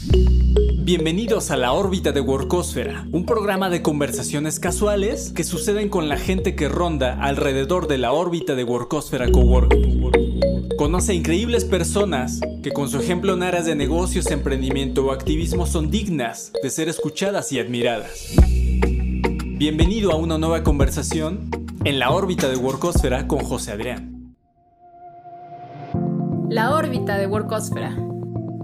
Bienvenidos a la órbita de Workosfera, un programa de conversaciones casuales que suceden con la gente que ronda alrededor de la órbita de Workosfera Coworking. Conoce a increíbles personas que con su ejemplo en áreas de negocios, emprendimiento o activismo son dignas de ser escuchadas y admiradas. Bienvenido a una nueva conversación en la órbita de Workosfera con José Adrián. La órbita de Workosfera,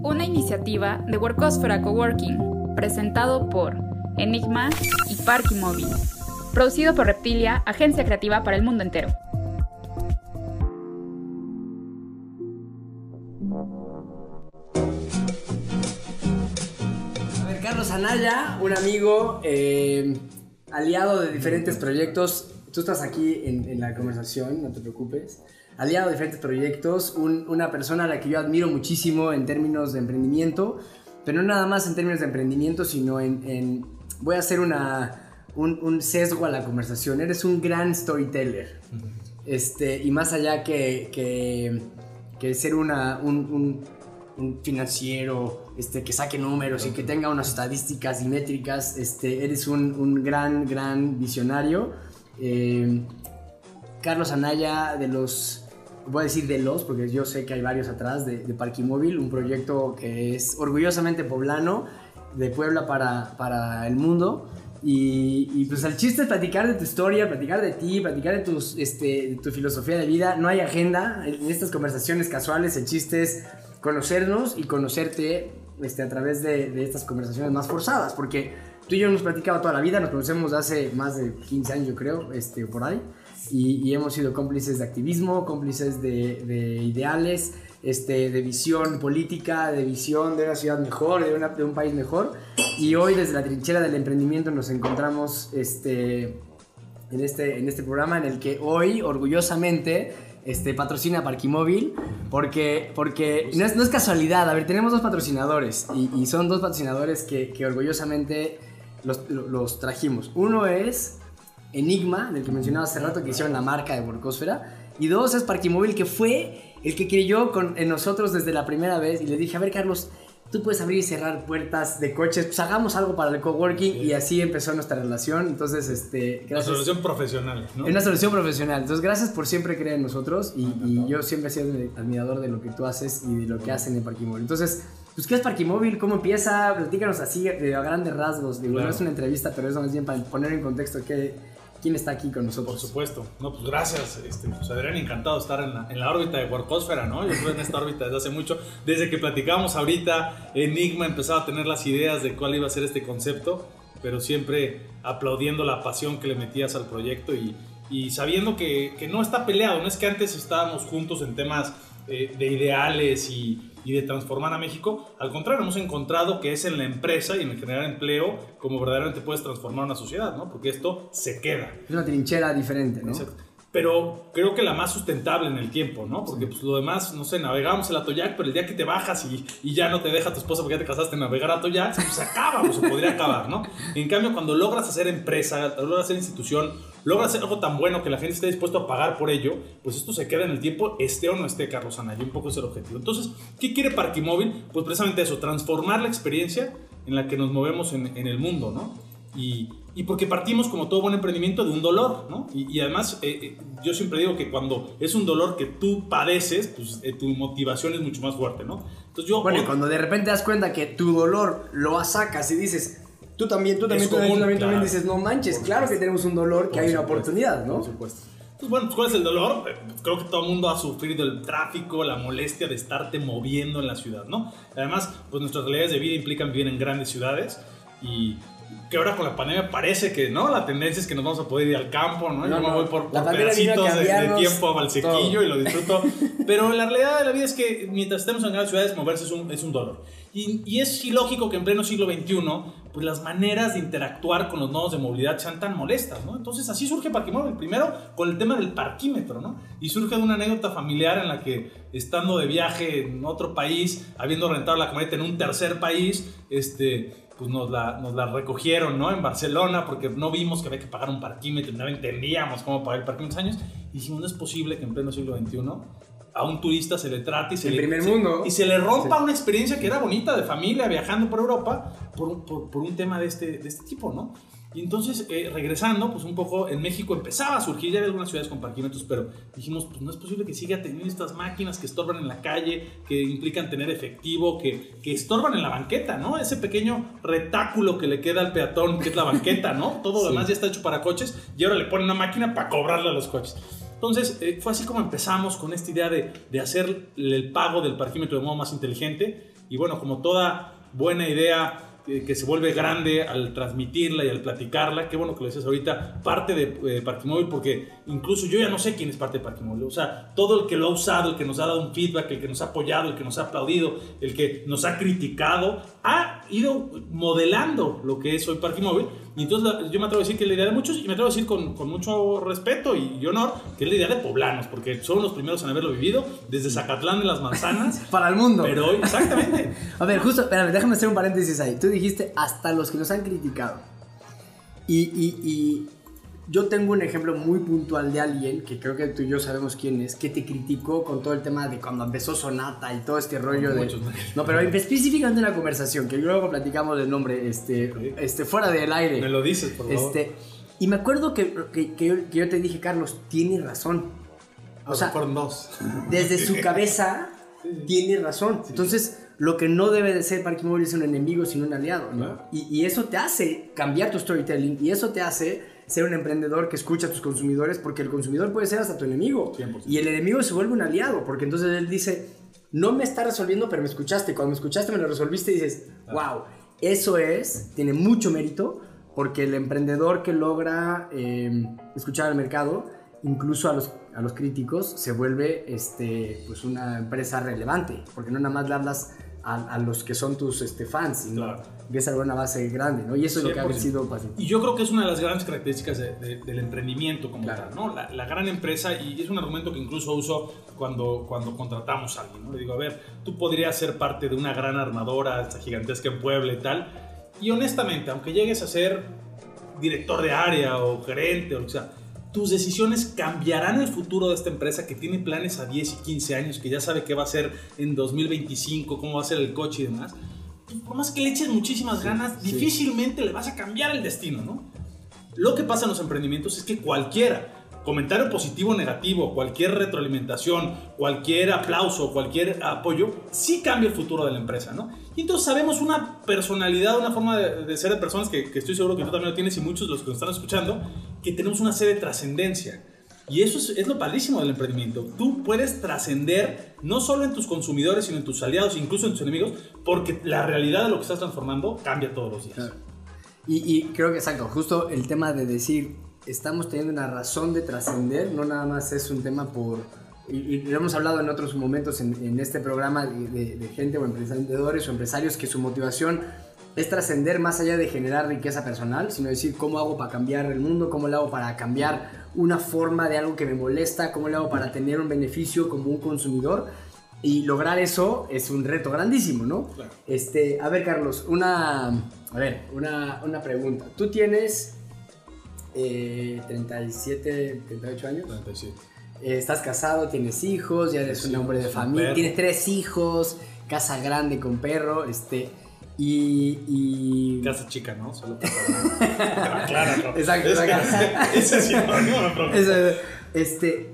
una iniciativa de Workosfera Coworking, presentado por Enigma y Parky Móvil, producido por Reptilia, agencia creativa para el mundo entero. A ver, Carlos Anaya, un amigo, eh, aliado de diferentes proyectos. Tú estás aquí en, en la conversación, no te preocupes. Aliado de diferentes proyectos, un- una persona a la que yo admiro muchísimo en términos de emprendimiento, pero no nada más en términos de emprendimiento, sino en... en- voy a hacer una, un, un sesgo a la conversación. Eres un gran storyteller. Este, y más allá que, que, que ser una, un, un- un financiero este, que saque números y que tenga unas estadísticas y métricas, este, eres un, un gran, gran visionario. Eh, Carlos Anaya, de los, voy a decir de los, porque yo sé que hay varios atrás, de, de Parquimóvil, un proyecto que es orgullosamente poblano, de Puebla para, para el mundo. Y, y, pues el chiste es platicar de tu historia, platicar de ti, platicar de, tus, este, de tu filosofía de vida. No hay agenda en estas conversaciones casuales. El chiste es conocernos y conocerte este, a través de, de estas conversaciones más forzadas. Porque tú y yo hemos platicado toda la vida, nos conocemos hace más de 15 años, yo creo, este, por ahí. Y, y hemos sido cómplices de activismo, cómplices de, de ideales, este, de visión política, de visión de una ciudad mejor, de, una- de un país mejor. Y hoy desde la trinchera del emprendimiento nos encontramos este, en, este, en este programa en el que hoy orgullosamente este, patrocina Parquimóvil porque, porque no, es, no es casualidad, a ver, tenemos dos patrocinadores y, y son dos patrocinadores que, que orgullosamente los, lo- los trajimos. Uno es Enigma, del que mencionaba hace rato, que hicieron la marca de Workosfera. Y dos es Parquimóvil, que fue el que creyó con, en nosotros desde la primera vez. Y le dije, a ver, Carlos, tú puedes abrir y cerrar puertas de coches, pues hagamos algo para el coworking. Y así empezó nuestra relación. Entonces, este, Una gracias. solución profesional, ¿no? Una solución profesional. Entonces, gracias por siempre creer en nosotros. Y, y yo siempre he sido admirador de lo que tú haces y de lo que hacen en Parquimóvil. Entonces, pues, ¿qué es Parquimóvil? ¿Cómo empieza? Platícanos así, de a grandes rasgos. Digo, Claro. no es una entrevista, pero es más bien para poner en contexto que, quién está aquí con nosotros. Por supuesto. No, pues gracias, este, pues encantado de estar en la, en la órbita de Workosfera, ¿no? Yo estuve en esta órbita desde hace mucho. Desde que platicamos ahorita, Enigma empezaba a tener las ideas de cuál iba a ser este concepto, pero siempre aplaudiendo la pasión que le metías al proyecto y, y sabiendo que, que no está peleado. No es que antes estábamos juntos en temas eh, de ideales y, y de transformar a México. Al contrario, hemos encontrado que es en la empresa y en el generar empleo como verdaderamente puedes transformar una sociedad, ¿no? Porque esto se queda. Es una trinchera diferente, ¿no? Exacto. Pero creo que la más sustentable en el tiempo, ¿no? Porque pues lo demás, no sé, navegamos el Atoyac, pero el día que te bajas y, y ya no te deja tu esposa porque ya te casaste en navegar Atoyac, pues se acaba, o se podría acabar, ¿no? En cambio, cuando logras hacer empresa, logras hacer institución, logras hacer algo tan bueno que la gente esté dispuesto a pagar por ello, pues esto se queda en el tiempo, esté o no esté Carlos Anaya, un poco es el objetivo. Entonces, ¿qué quiere Parquimóvil? Pues precisamente eso, transformar la experiencia en la que nos movemos en, en el mundo, ¿no? Y, y porque partimos, como todo buen emprendimiento, de un dolor, ¿no? Y, y además, eh, eh, yo siempre digo que cuando es un dolor que tú padeces, pues eh, tu motivación es mucho más fuerte, ¿no? Entonces yo... Bueno, y cuando de repente te das cuenta que tu dolor lo sacas y dices, tú también, tú también, tú también, común, también, claro. dices, no manches, claro que tenemos un dolor, que Por hay una supuesto, oportunidad, ¿no? Por supuesto. Entonces, bueno, pues, ¿cuál es el dolor? Creo que todo el mundo ha sufrido el tráfico, la molestia de estarte moviendo en la ciudad, ¿no? Además, pues nuestras realidades de vida implican vivir en grandes ciudades y que ahora con la pandemia parece que, ¿no? La tendencia es que nos vamos a poder ir al campo, ¿no? No, Yo me no. voy por, por pedacitos de- de, tiempo a Valsequillo todo. y lo disfruto. Pero la realidad de la vida es que mientras estemos en grandes ciudades, moverse es un, es un dolor. Y, y es ilógico que en pleno siglo XXI, pues las maneras de interactuar con los nodos de movilidad sean tan molestas, ¿no? Entonces así surge Parquimóvil, primero con el tema del parquímetro, ¿no? Y surge una anécdota familiar en la que estando de viaje en otro país, habiendo rentado la camioneta en un tercer país, este, pues nos la, nos la recogieron, ¿no? En Barcelona, porque no vimos que había que pagar un parquímetro, no entendíamos cómo pagar el parquímetro años, y dijimos, no es posible que en pleno siglo XXI a un turista se le trata y se, El le, primer se- mundo. y se le rompa una experiencia que era bonita de familia viajando por Europa por, un- por, por un tema de este, de este tipo, ¿no? Y entonces, eh, regresando, pues un poco en México empezaba a surgir, ya había algunas ciudades con parquímetros, pero dijimos, pues no es posible que siga teniendo estas máquinas que estorban en la calle, que implican tener efectivo, que, que estorban en la banqueta, ¿no? Ese pequeño retáculo que le queda al peatón, que es la banqueta, ¿no? Todo lo demás ya está hecho para coches y ahora le ponen una máquina para cobrarle a los coches. Entonces, eh, fue así como empezamos con esta idea de, de hacer el pago del parquímetro de modo más inteligente. Y bueno, como toda buena idea eh, que se vuelve grande al transmitirla y al platicarla, qué bueno que lo decías ahorita, parte de eh, Parquimóvil, porque incluso yo ya no sé quién es parte de Parquimóvil. O sea, todo el que lo ha usado, el que nos ha dado un feedback, el que nos ha apoyado, el que nos ha aplaudido, el que nos ha criticado, ha ido modelando lo que es hoy Parquimóvil. Y entonces la- yo me atrevo a decir que es la idea de muchos y me atrevo a decir con, con mucho respeto y, y honor que es la idea de poblanos, porque son los primeros en haberlo vivido, desde Zacatlán de las Manzanas. Para el mundo. Pero hoy, exactamente. A ver, justo, espérame, déjame hacer un paréntesis ahí. Tú dijiste hasta los que nos han criticado. Y, y- y yo tengo un ejemplo muy puntual de alguien, que creo que tú y yo sabemos quién es, que te criticó con todo el tema de cuando empezó Sonata y todo este rollo de... Muchos, ¿no? Pero específicamente una conversación, que luego platicamos del nombre, este, este, fuera del aire. Me lo dices, por favor. Este, y me acuerdo que, que, que yo, que yo te dije, Carlos, tiene razón. O sea, fueron dos. desde su cabeza tiene razón. Entonces, lo que no debe de ser Parquimóvil es un enemigo, sino un aliado. ¿no? Y, y eso te hace cambiar tu storytelling y eso te hace ser un emprendedor que escucha a tus consumidores porque el consumidor puede ser hasta tu enemigo. 100%. Y el enemigo se vuelve un aliado porque entonces él dice, no me está resolviendo, pero me escuchaste. Cuando me escuchaste me lo resolviste y dices, wow, eso es, tiene mucho mérito porque el emprendedor que logra eh, escuchar al mercado, incluso a los, a los críticos, se vuelve este, pues una empresa relevante, porque no nada más le hablas a, a los que son tus este, fans, sino Claro. Empieza a una base grande, ¿no? Y eso es lo que ha 100%. sido fácil. Y yo creo que es una de las grandes características de- de- del emprendimiento como Claro. tal, ¿no? La, la gran empresa, y es un argumento que incluso uso cuando, cuando contratamos a alguien, ¿no? Le digo, a ver, tú podrías ser parte de una gran armadora, esta gigantesca en Puebla y tal, y honestamente, aunque llegues a ser director de área o gerente o lo que sea, tus decisiones cambiarán el futuro de esta empresa que tiene planes a 10 y 15 años, que ya sabe qué va a ser en 2025, cómo va a ser el coche y demás. Y por más que le eches muchísimas ganas, sí. difícilmente le vas a cambiar el destino, ¿no? Lo que pasa en los emprendimientos es que cualquiera, comentario positivo o negativo, cualquier retroalimentación, cualquier aplauso, cualquier apoyo, sí cambia el futuro de la empresa, ¿no? Y entonces sabemos una personalidad, una forma de, de ser de personas que, que estoy seguro que tú también lo tienes y muchos de los que nos están escuchando, que tenemos una serie de trascendencia. Y eso es, lo padrísimo del emprendimiento. Tú puedes trascender no solo en tus consumidores, sino en tus aliados, incluso en tus enemigos, porque la realidad de lo que estás transformando cambia todos los días. Claro. Y, creo que exacto, justo el tema de decir, estamos teniendo una razón de trascender, no nada más es un tema por... Y, lo hemos hablado en otros momentos en, en este programa de gente o emprendedores o empresarios que su motivación es trascender más allá de generar riqueza personal, sino decir cómo hago para cambiar el mundo, cómo le hago para cambiar una forma de algo que me molesta, cómo le hago para tener un beneficio como un consumidor. Y lograr eso es un reto grandísimo, ¿no? Claro. Este, a ver, Carlos, una, a ver, una, una pregunta. Tú tienes eh, 37, 38 años. 37. Eh, estás casado, tienes hijos, ya eres Sí, un hombre de familia, tienes tres hijos, casa grande con perro, este, y... y- Casa chica, ¿no? Solo para... claro, claro. Exacto, Es que exacto. Ese es sinónimo, no, este,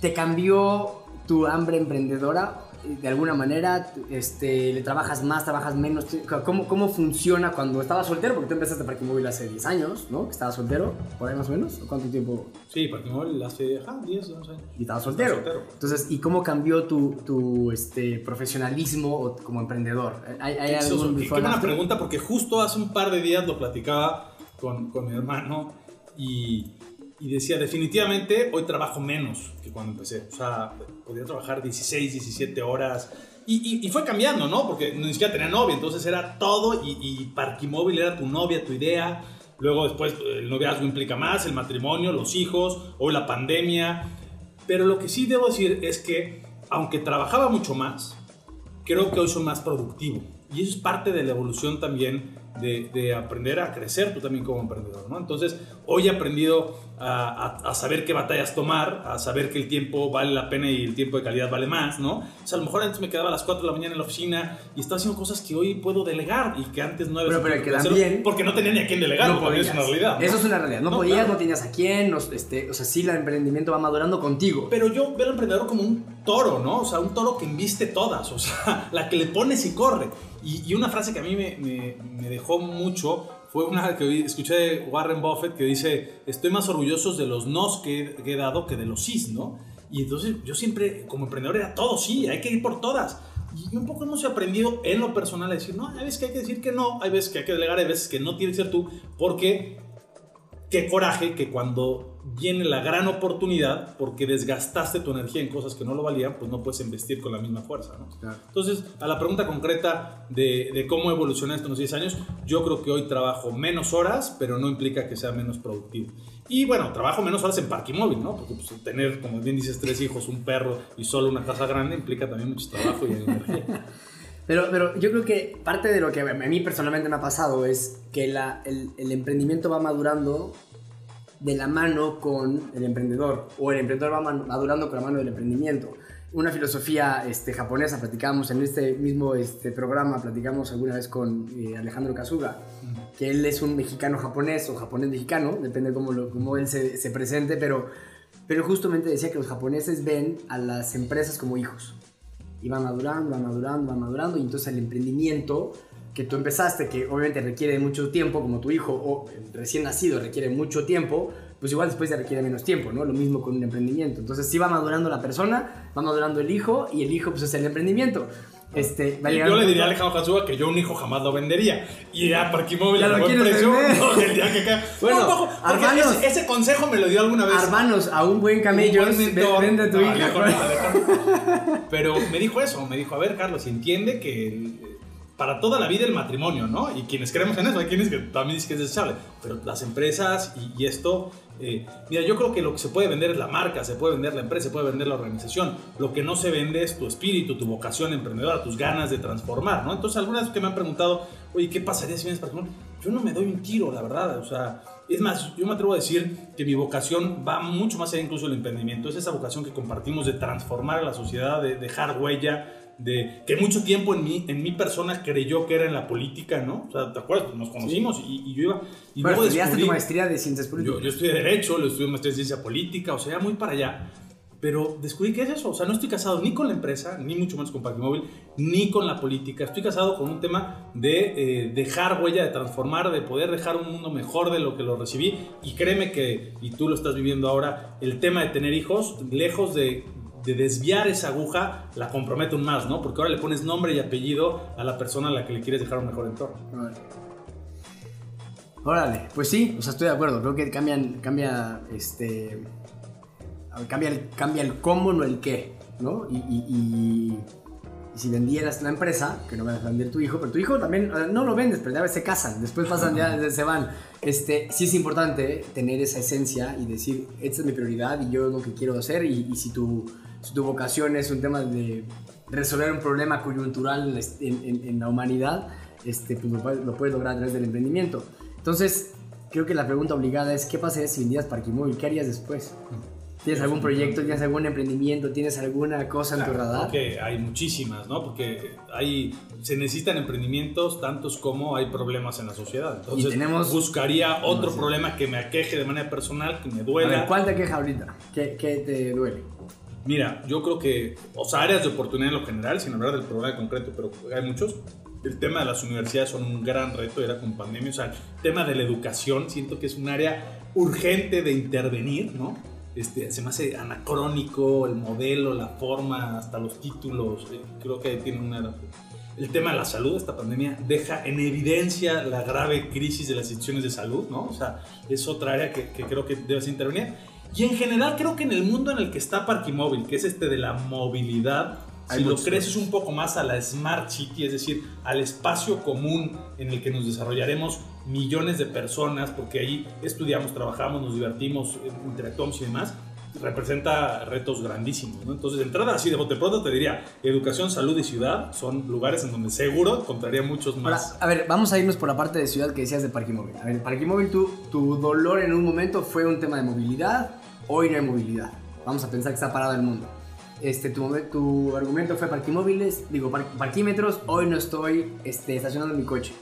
¿te cambió tu hambre emprendedora? De alguna manera, este, ¿le trabajas más, trabajas menos? ¿Cómo, ¿Cómo funciona cuando estabas soltero? Porque tú empezaste Parque Móvil hace 10 años, ¿no? ¿Estabas soltero? ¿Por ahí más o menos? ¿O ¿Cuánto tiempo? Sí, Parquimóvil hace ajá, 10, 11 años. Y estabas soltero. Estaba soltero. Entonces, ¿y cómo cambió tu, tu este, profesionalismo como emprendedor? ¿Hay, hay algún qué- qué buena pregunta, porque justo hace un par de días lo platicaba con, con mi hermano y, y decía, definitivamente hoy trabajo menos que cuando empecé. O sea, podía trabajar 16, 17 horas. Y, y- y fue cambiando, ¿no? Porque ni siquiera tenía novia, entonces era todo y, y Parquimóvil era tu novia, tu idea. Luego después el noviazgo implica más, el matrimonio, los hijos, hoy la pandemia. Pero lo que sí debo decir es que, aunque trabajaba mucho más, creo que hoy soy más productivo. Y eso es parte de la evolución también de, de aprender a crecer tú también como emprendedor, ¿no? Entonces, hoy he aprendido a, a, a, saber qué batallas tomar, a saber que el tiempo vale la pena y el tiempo de calidad vale más, ¿no? O sea, a lo mejor antes me quedaba a las 4 de la mañana en la oficina y estaba haciendo cosas que hoy puedo delegar y que antes no había Pero, pero que también... Porque no tenía ni a quién delegar, No también es podías. una realidad. ¿no? Eso es una realidad. No, No, podías, claro. no tenías a quién. no- este, o sea, sí, el emprendimiento va madurando contigo. Pero yo veo al emprendedor como un toro, ¿no? O sea, un toro que embiste todas, o sea, la que le pones y corre. Y, y una frase que a mí me, me- me dejó mucho fue una que escuché de Warren Buffett que dice, estoy más orgulloso de los nos que, he- que he dado que de los sís, ¿no? Y entonces yo siempre, como emprendedor, era todo sí, hay que ir por todas. Y un poco hemos aprendido en lo personal a decir, no, hay veces que hay que decir que no, hay veces que hay que delegar, hay veces que no tiene que ser tú, porque qué coraje que cuando viene la gran oportunidad, porque desgastaste tu energía en cosas que no lo valían, pues no puedes investir con la misma fuerza, ¿no? Claro. Entonces, a la pregunta concreta de, de cómo evolucionar estos 10 años, yo creo que hoy trabajo menos horas, pero no implica que sea menos productivo. Y bueno, trabajo menos horas en parquimóvil, ¿no? Porque pues, tener, como bien dices, tres hijos, un perro y solo una casa grande implica también mucho trabajo y energía. Pero, pero yo creo que parte de lo que a mí personalmente me ha pasado es que la- el, el emprendimiento va madurando de la mano con el emprendedor o el emprendedor va madurando con la mano del emprendimiento. Una filosofía este, japonesa, platicamos en este mismo este, programa, platicamos alguna vez con eh, Alejandro Kazuga, que él es un mexicano japonés o japonés mexicano, depende cómo, lo, cómo él se, se presente, pero, pero justamente decía que los japoneses ven a las empresas como hijos y va madurando, va madurando, va madurando, y entonces el emprendimiento que tú empezaste, que obviamente requiere mucho tiempo, como tu hijo o recién nacido requiere mucho tiempo, pues igual después ya requiere menos tiempo, ¿no? Lo mismo con un emprendimiento. Entonces sí va madurando la persona, va madurando el hijo, y el hijo pues es el emprendimiento. Este, va yo le diría a Alejandro Hatsuga que yo un hijo jamás lo vendería. Y a Parquimóvil Ya a lo buen precio, no, el día que ca- Bueno, No, hermanos. ese, ese consejo me lo dio alguna vez. Hermanos, a un buen camello, vende a tu No, no. Pero me dijo eso, me dijo, a ver, Carlos, entiende que para toda la vida el matrimonio, ¿no? Y quienes creemos en eso, hay quienes que también dicen que es desechable. Pero las empresas y, y esto, eh, mira, yo creo que lo que se puede vender es la marca, se puede vender la empresa, se puede vender la organización. Lo que no se vende es tu espíritu, tu vocación emprendedora, tus ganas de transformar, ¿no? Entonces, algunas que me han preguntado, oye, ¿qué pasaría si vienes para Yo no me doy un tiro, la verdad, o sea, es más, yo me atrevo a decir que mi vocación va mucho más allá incluso del emprendimiento. Es esa vocación que compartimos de transformar a la sociedad, de dejar huella, de que mucho tiempo en mí, en mi persona creyó que era en la política, ¿no? O sea, ¿te acuerdas? Nos conocimos y, y yo iba... Y Bueno, luego estudiaste tu maestría de ciencias políticas. yo, yo estudié Derecho, lo estudié maestría en Ciencia Política, o sea, muy para allá. Pero descubrí que es eso, o sea, no estoy casado ni con la empresa, ni mucho menos con Parquimóvil, ni con la política. Estoy casado con un tema de eh, dejar huella, de transformar, de poder dejar un mundo mejor de lo que lo recibí. Y créeme que, y tú lo estás viviendo ahora, el tema de tener hijos, lejos de, de desviar esa aguja, la compromete aún más, ¿no? Porque ahora le pones nombre y apellido a la persona a la que le quieres dejar un mejor entorno. Órale. Órale, pues sí, o sea, estoy de acuerdo. Creo que cambian, cambia, este, cambia el, cambia el cómo, no el qué, ¿no? Y, y- y- y si vendieras la empresa, que no vas a vender tu hijo, pero tu hijo también, no lo vendes, pero ya se casan, después pasan, ya se van. Este, sí es importante tener esa esencia y decir, esta es mi prioridad y yo lo que quiero hacer y, y si, tu, si tu vocación es un tema de resolver un problema coyuntural en la, en- en- la humanidad, este, pues lo, puedes- lo puedes lograr a través del emprendimiento. Entonces, creo que la pregunta obligada es, ¿qué pasaría si vendías Parquimóvil? ¿Qué harías después? ¿Tienes algún proyecto? ¿Tienes algún emprendimiento? ¿Tienes alguna cosa en tu radar? Que hay muchísimas, ¿no? Porque hay, se necesitan emprendimientos tantos como hay problemas en la sociedad. Entonces, tenemos- buscaría otro problema que me aqueje de manera personal, que me duela. ver, ¿cuál te queja ahorita? ¿Qué, qué te duele? Mira, yo creo que, o sea, áreas de oportunidad en lo general, sin hablar del problema concreto, pero hay muchos. El tema de las universidades son un gran reto, era con pandemia. O sea, el tema de la educación, siento que es un área urgente de intervenir, ¿no? Este, se me hace anacrónico el modelo, la forma, hasta los títulos. eh, creo que tiene una. El tema de la salud, esta pandemia deja en evidencia la grave crisis de las instituciones de salud, ¿no? O sea, es otra área que, que creo que debes intervenir. Y en general creo que en el mundo en el que está Parquimóvil, que es este de la movilidad, Hay si lo creces un poco más a la Smart City, es decir, al espacio común en el que nos desarrollaremos millones de personas, porque ahí estudiamos, trabajamos, nos divertimos, eh, interactuamos y demás, representa retos grandísimos. ¿no? Entonces, de entrada, así de bote pronto te diría, educación, salud y ciudad son lugares en donde seguro encontraría muchos Ahora, más. a ver, vamos a irnos por la parte de ciudad que decías de Parquimóvil. A ver, Parquimóvil, tu, tu dolor en un momento fue un tema de movilidad, hoy no hay movilidad. Vamos a pensar que está parado el mundo. Este, tu, tu argumento fue parquimóviles, digo, par- parquímetros, hoy no estoy este, estacionando mi coche.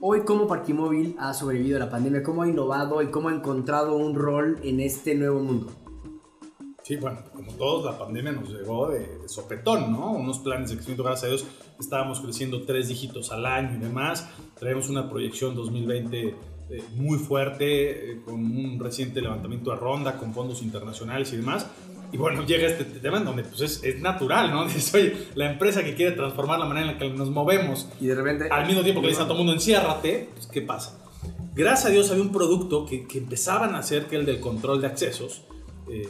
Hoy, ¿cómo Parquimóvil ha sobrevivido a la pandemia? ¿Cómo ha innovado y cómo ha encontrado un rol en este nuevo mundo? Sí, bueno, como todos, la pandemia nos llegó de, de sopetón, ¿no? Unos planes de crecimiento, gracias a Dios, estábamos creciendo tres dígitos al año y demás. Traemos una proyección 2020 eh, muy fuerte, eh, con un reciente levantamiento de ronda, con fondos internacionales y demás. Y bueno, llega este tema en donde pues, es, es natural, ¿no? Dices, oye, la empresa que quiere transformar la manera en la que nos movemos, Y de repente... al mismo tiempo que le dice a todo el mundo, enciérrate, pues, ¿qué pasa? Gracias a Dios había un producto que, que empezaban a hacer, que el del control de accesos, eh,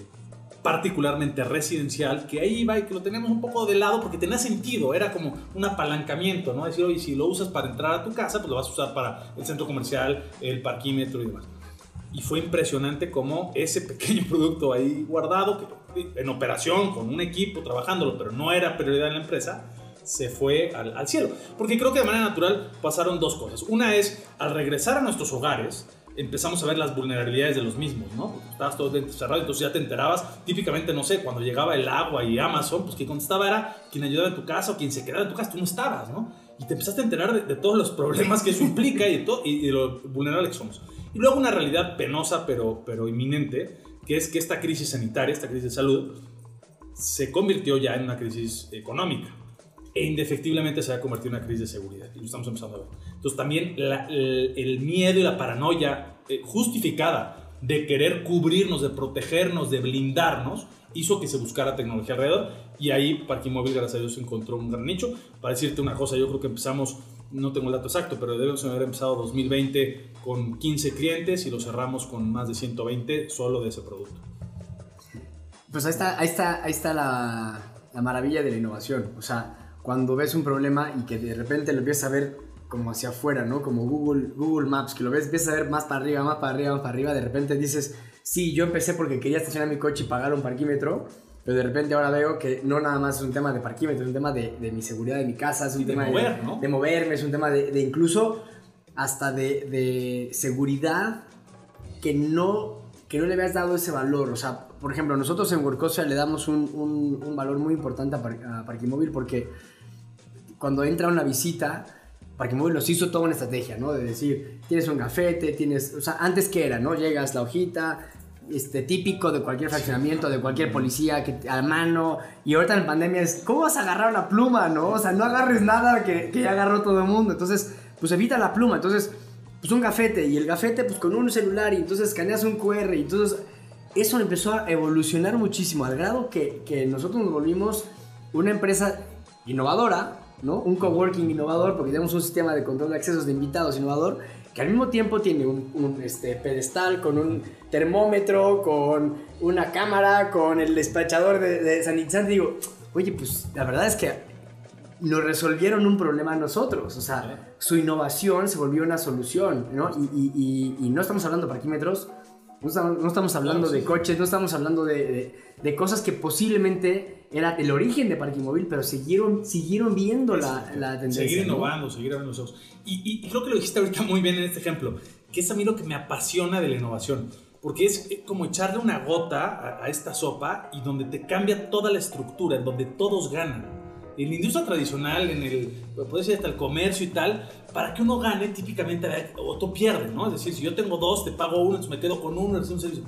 particularmente residencial, que ahí iba y que lo teníamos un poco de lado porque tenía sentido, era como un apalancamiento, ¿no? Decir, oye, si lo usas para entrar a tu casa, pues lo vas a usar para el centro comercial, el parquímetro y demás. Y fue impresionante cómo ese pequeño producto ahí guardado, en operación, con un equipo trabajándolo, pero no era prioridad en la empresa, se fue al, al cielo. Porque creo que de manera natural pasaron dos cosas. Una es, al regresar a nuestros hogares, empezamos a ver las vulnerabilidades de los mismos, ¿no? Porque estabas todo dentro cerrado, entonces ya te enterabas, típicamente, no sé, cuando llegaba el agua y Amazon, pues quien contestaba era quien ayudaba en tu casa o quien se quedaba en tu casa, tú no estabas, ¿no? Y te empezaste a enterar de, de todos los problemas que eso implica y de, y, y de lo vulnerables que somos. Y luego una realidad penosa pero, pero inminente, que es que esta crisis sanitaria, esta crisis de salud, se convirtió ya en una crisis económica e indefectiblemente se va a convertir en una crisis de seguridad. Y lo estamos empezando a ver. Entonces también la- el, el miedo y la paranoia eh, justificada de querer cubrirnos, de protegernos, de blindarnos, hizo que se buscara tecnología alrededor. Y ahí Parquimóvil, gracias a Dios, encontró un gran nicho. Para decirte una cosa, yo creo que empezamos, no tengo el dato exacto, pero debemos haber empezado 2020 con 15 clientes y lo cerramos con más de 120 solo de ese producto. Pues ahí está, ahí está, ahí está la, la maravilla de la innovación. O sea, cuando ves un problema y que de repente lo empiezas a ver como hacia afuera, ¿no? Como Google, Google Maps, que lo ves, empiezas a ver más para arriba, más para arriba, más para arriba, de repente dices, sí, yo empecé porque quería estacionar mi coche y pagar un parquímetro, pero de repente ahora veo que no nada más es un tema de parquímetro, es un tema de, de mi seguridad de mi casa, es un Y de tema mover, ¿no? de moverme, es un tema de, de incluso hasta de, de seguridad que no, que no le habías dado ese valor. O sea, por ejemplo, nosotros en Workosfera le damos un, un- un valor muy importante a, Par- a Parquimóvil porque cuando entra una visita, Parquimóvil nos hizo toda una estrategia, ¿no? De decir, tienes un gafete, tienes... O sea, antes que era, ¿no? Llegas la hojita, este, típico de cualquier fraccionamiento, de cualquier policía, que a mano. Y ahorita en pandemia es, ¿cómo vas a agarrar una pluma, no? O sea, no agarres nada que, que ya agarró todo el mundo. Entonces, pues evita la pluma. Entonces, pues un gafete. Y el gafete, pues con un celular. Y entonces escaneas un QR. Y entonces, eso empezó a evolucionar muchísimo. Al grado que, que nosotros nos volvimos una empresa innovadora, ¿no? Un coworking innovador, porque tenemos un sistema de control de accesos de invitados innovador, que al mismo tiempo tiene un, un, este, pedestal con un termómetro, con una cámara, con el despachador de, de sanitizante. Digo, oye, pues la verdad es que nos resolvieron un problema a nosotros. O sea, su innovación se volvió una solución, ¿no? Y, y- y- y no estamos hablando de parquímetros, no estamos, no estamos hablando de coches, no estamos hablando de, de- de cosas que posiblemente era el origen de Parquimóvil, pero siguieron, siguieron viendo la, la tendencia. Seguir ¿no? innovando, seguir abriendo los ojos. Y, y- creo que lo dijiste ahorita muy bien en este ejemplo, que es a mí lo que me apasiona de la innovación. Porque es como echarle una gota a, a esta sopa y donde te cambia toda la estructura, en donde todos ganan. En la industria tradicional, en el, puede decir hasta el comercio y tal, para que uno gane, típicamente otro pierde, ¿no? Es decir, si yo tengo dos, te pago uno, entonces me quedo con uno, servicio.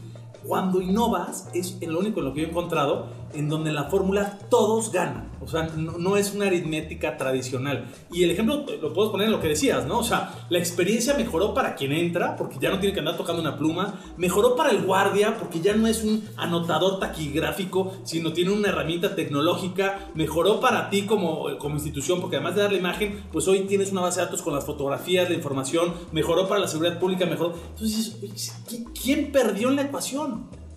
Cuando innovas, es lo único en lo que yo he encontrado, en donde la fórmula todos ganan. O sea, no, es una aritmética tradicional. Y el ejemplo lo puedo poner en lo que decías, ¿no? O sea, la experiencia mejoró para quien entra, porque ya no tiene que andar tocando una pluma. Mejoró para el guardia, porque ya no es un anotador taquigráfico, sino tiene una herramienta tecnológica. Mejoró para ti como, como institución, porque además de dar la imagen, pues hoy tienes una base de datos con las fotografías, la información. Mejoró para la seguridad pública, mejoró. Entonces, dices, oye, ¿qui- ¿quién perdió en la ecuación?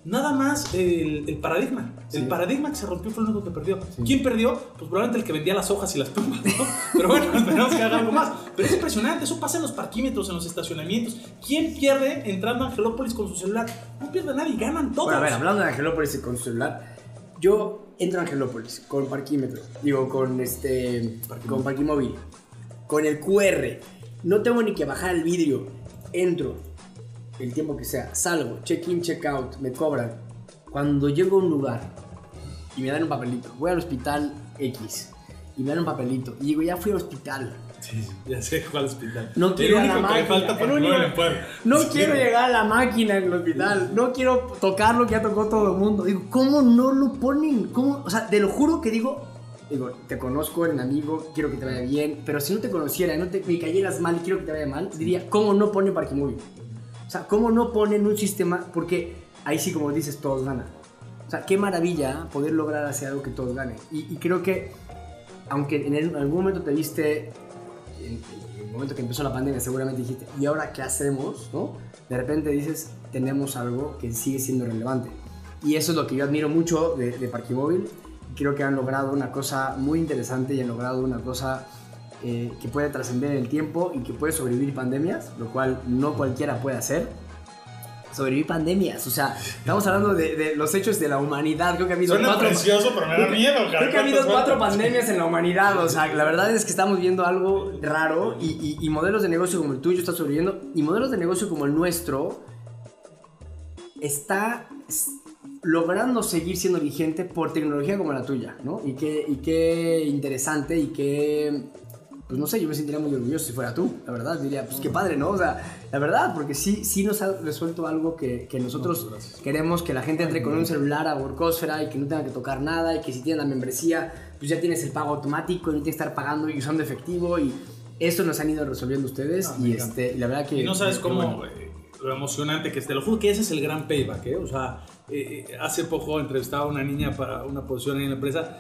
Nada más el, el paradigma. El paradigma que se rompió fue lo único que perdió. ¿Quién perdió? Pues probablemente el que vendía las hojas y las plumas, ¿no? Pero bueno, esperamos que haga algo más. Pero es impresionante, eso pasa en los parquímetros, en los estacionamientos. ¿Quién pierde entrando a Angelópolis con su celular? No pierde nadie, ganan todos. Bueno, a ver, hablando de Angelópolis y con su celular, yo entro a Angelópolis con parquímetro, digo, con este, con parquimóvil, con el QR, no tengo ni que bajar el vidrio, entro, el tiempo que sea, salgo, check-in, check-out, me cobran. Cuando llego a un lugar y me dan un papelito, voy al hospital X y me dan un papelito y digo, ya fui al hospital. Sí, ya sé cuál hospital. No quiero ir a la máquina. no no Sí. quiero llegar a la máquina en el hospital. No quiero tocar lo que ya tocó todo el mundo. Digo, ¿cómo no lo ponen? ¿Cómo? O sea, te lo juro que digo, digo, te conozco, eres mi amigo, quiero que te vaya bien. Pero si no te conociera no te, me cayeras mal y quiero que te vaya mal, diría, ¿cómo no pone parquimóvil? O sea, ¿cómo no ponen un sistema? Porque ahí sí, como dices, todos ganan. O sea, qué maravilla poder lograr hacer algo que todos ganen. Y, y creo que, aunque en, el- algún momento te viste, en el momento que empezó la pandemia, seguramente dijiste, ¿y ahora qué hacemos? ¿no? De repente dices, tenemos algo que sigue siendo relevante. Y eso es lo que yo admiro mucho de, de Parquimóvil. Creo que han logrado una cosa muy interesante y han logrado una cosa eh, que puede trascender en el tiempo y que puede sobrevivir pandemias, lo cual no cualquiera puede hacer. Sobrevivir pandemias, o sea, estamos hablando de, de los hechos de la humanidad. Creo que ha habido Suena cuatro, precioso, pero me da miedo, cara. Creo que ha habido ¿Cuántas cuatro pandemias en la humanidad. O sea, la verdad es que estamos viendo algo raro y, y- y modelos de negocio como el tuyo está sobreviviendo y modelos de negocio como el nuestro está logrando seguir siendo vigente por tecnología como la tuya, ¿no? Y qué, y qué interesante y qué... Pues no sé, yo me sentiría muy orgulloso si fuera tú, la verdad. Diría, pues qué padre, ¿no? O sea, la verdad, porque sí, sí nos ha resuelto algo que, que nosotros queremos que la gente entre con un celular a Workosfera y que no tenga que tocar nada y que si tienes la membresía, pues ya tienes el pago automático y no tienes que estar pagando y usando efectivo y eso nos han ido resolviendo ustedes Ah, y, este, y la verdad que... Y no sabes cómo, bueno. eh, lo emocionante que es. Te lo juro que ese es el gran payback, ¿eh? O sea, eh, eh, hace poco entrevistaba a una niña para una posición en la empresa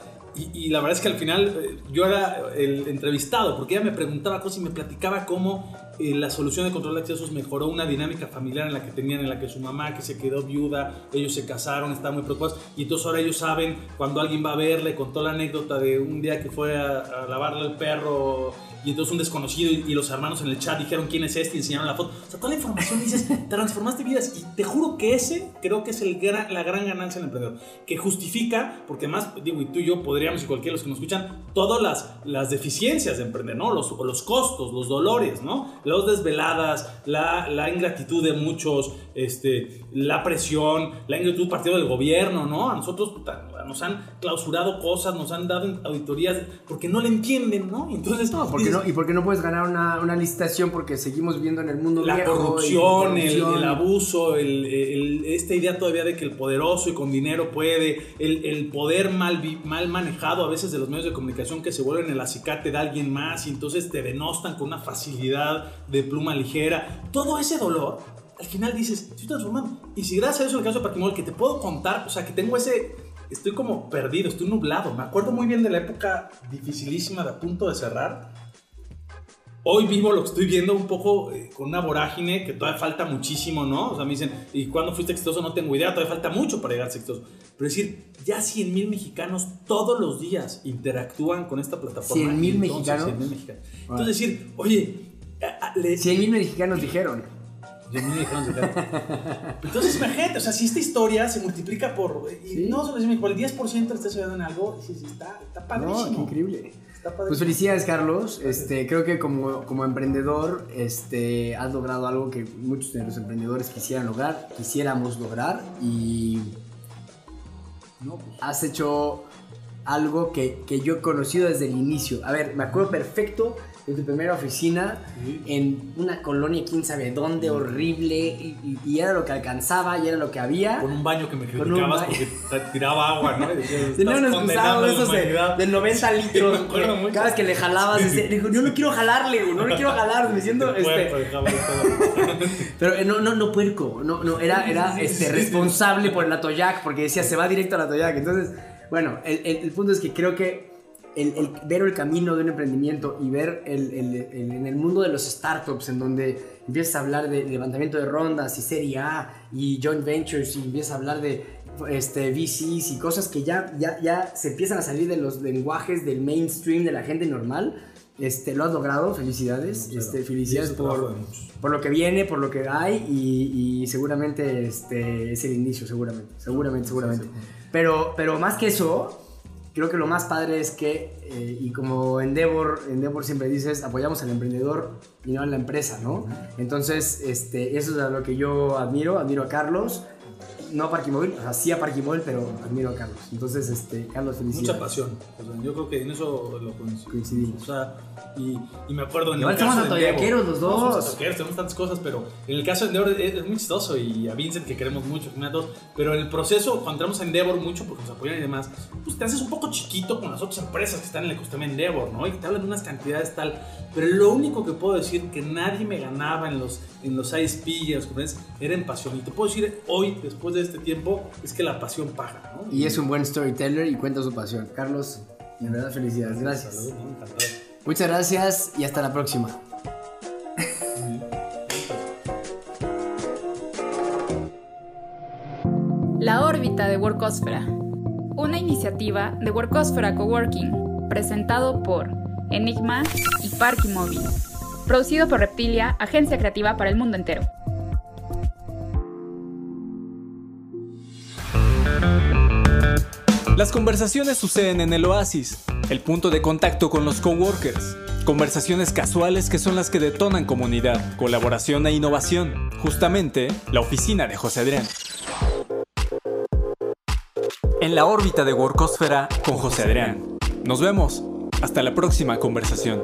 y, la verdad es que al final eh, yo era el entrevistado porque ella me preguntaba cosas y me platicaba cómo eh, la solución de control de accesos mejoró una dinámica familiar en la que tenían, en la que su mamá que se quedó viuda, ellos se casaron, estaban muy preocupados y entonces ahora ellos saben cuando alguien va a verle, contó la anécdota de un día que fue a, a lavarle el perro y entonces un desconocido y, y los hermanos en el chat dijeron quién es este y enseñaron la foto. O sea, toda la información dices, transformaste vidas y te juro que ese creo que es el gran- la gran ganancia del emprendedor, que justifica, porque más, digo, y tú y yo podríamos y cualquiera de los que nos escuchan, todas las, las deficiencias de emprender, ¿no? Los, los costos, los dolores, ¿no? Las desveladas, la, la ingratitud de muchos, este, la presión, la ingratitud partido del gobierno, ¿no? A nosotros puta, nos han clausurado cosas, nos han dado auditorías porque no le entienden, ¿no? Entonces, No, porque dices, no, y porque no puedes ganar una, una licitación porque seguimos viviendo en el mundo la viejo corrupción, el, abuso, el- el- esta idea todavía de que el poderoso y con dinero puede, el, el poder mal, mal manejado a veces de los medios de comunicación que se vuelven el acicate de alguien más y entonces te denostan con una facilidad de pluma ligera. Todo ese dolor, al final dices, estoy transformando. Y si gracias a eso, el caso de Parquimol, que te puedo contar, o sea, que tengo ese... Estoy como perdido, estoy nublado. Me acuerdo muy bien de la época dificilísima de a punto de cerrar hoy vivo lo que estoy viendo un poco eh, con una vorágine que todavía falta muchísimo, ¿no? O sea, me dicen, ¿y cuándo fuiste exitoso? No tengo idea, todavía falta mucho para llegar a ser exitoso. Pero es decir, ya 100 mil mexicanos todos los días interactúan con esta plataforma. 100,000 Y entonces, mexicanos. 100,000 mexicanos. Entonces decir, oye, le- 100 mil mexicanos dijeron. 100,000 mexicanos interactúan. Entonces imagínate, o sea, si esta historia se multiplica por, y Sí. no solo por el 10% le estás ayudando en algo, sí, sí, está, está No, padrísimo. qué increíble. Está padrísimo. Pues felicidades, Carlos. Este, creo que como, como emprendedor este, has logrado algo que muchos de los emprendedores quisieran lograr, quisiéramos lograr y No, pues, has hecho algo que, que yo he conocido desde el inicio. A ver, me acuerdo perfecto de tu primera oficina Sí. en una colonia, quién sabe dónde, horrible, y, era lo que alcanzaba y era lo que había. Con un baño que me criticabas porque te tiraba agua, ¿no? Tenía "Estás un condenando excusado a de la esos de, humanidad". de 90 Sí, litros. Cada vez que le jalabas, decía, dijo, yo no quiero jalarle, güey, no le quiero jalar, me siento, este, pero eh, no, no, no puerco, no, no, era, era este, responsable por el Atoyac, porque decía, se va directo al Atoyac, entonces, bueno, el, el- el punto es que creo que el, el- ver el camino de un emprendimiento y ver el, en el mundo de los startups, en donde empiezas a hablar de levantamiento de rondas y Serie A y joint ventures y empiezas a hablar de este, VCs y cosas que ya, ya, ya se empiezan a salir de los lenguajes del mainstream de la gente normal. Este, lo has logrado, felicidades. Este, felicidades por, lo que viene, por lo que hay y, y seguramente este, es el inicio, seguramente, seguramente, seguramente. Pero, pero más que eso, creo que lo más padre es que, eh, y como Endeavor, Endeavor siempre dices, apoyamos al emprendedor y no a la empresa, ¿no? Entonces, este, eso es a lo que yo admiro, admiro a Carlos, no a Parquimóvil, o sea, sí a Parquimóvil, pero admiro a Carlos. Entonces, este, Carlos, felicidades. Mucha pasión. O sea, yo creo que en eso lo coincidimos. O sea, y, y me acuerdo en Igual el caso somos atoyaqueros Endeavor- los No, somos dos. atoyaqueros, tenemos tantas cosas, pero en el caso de Endeavor es, es muy chistoso y a Vincent que queremos mucho, que me da todos, pero en el proceso, cuando entramos a Endeavor mucho porque nos apoyan y demás, pues te haces un poco chiquito con las otras empresas que están en el ecosistema Endeavor, ¿no? Y te hablan de unas cantidades tal, pero lo único que puedo decir que nadie me ganaba en los, en los ISP y en las conferencias era en pasión. Y te puedo decir hoy, después de este tiempo, es que la pasión paga, ¿no? Y es un buen storyteller y cuenta su pasión. Carlos, de verdad, felicidades. Gracias. Salud, ¿no? Encantado. Muchas gracias y hasta la próxima. La órbita de Workosfera. Una iniciativa de Workosfera Coworking, presentado por Enigma y Parky Móvil. Producido por Reptilia, agencia creativa para el mundo entero. Las conversaciones suceden en el oasis, el punto de contacto con los coworkers. Conversaciones casuales que son las que detonan comunidad, colaboración e innovación. Justamente, la oficina de José Adrián. En la órbita de Workosfera con José Adrián. Nos vemos. Hasta la próxima conversación.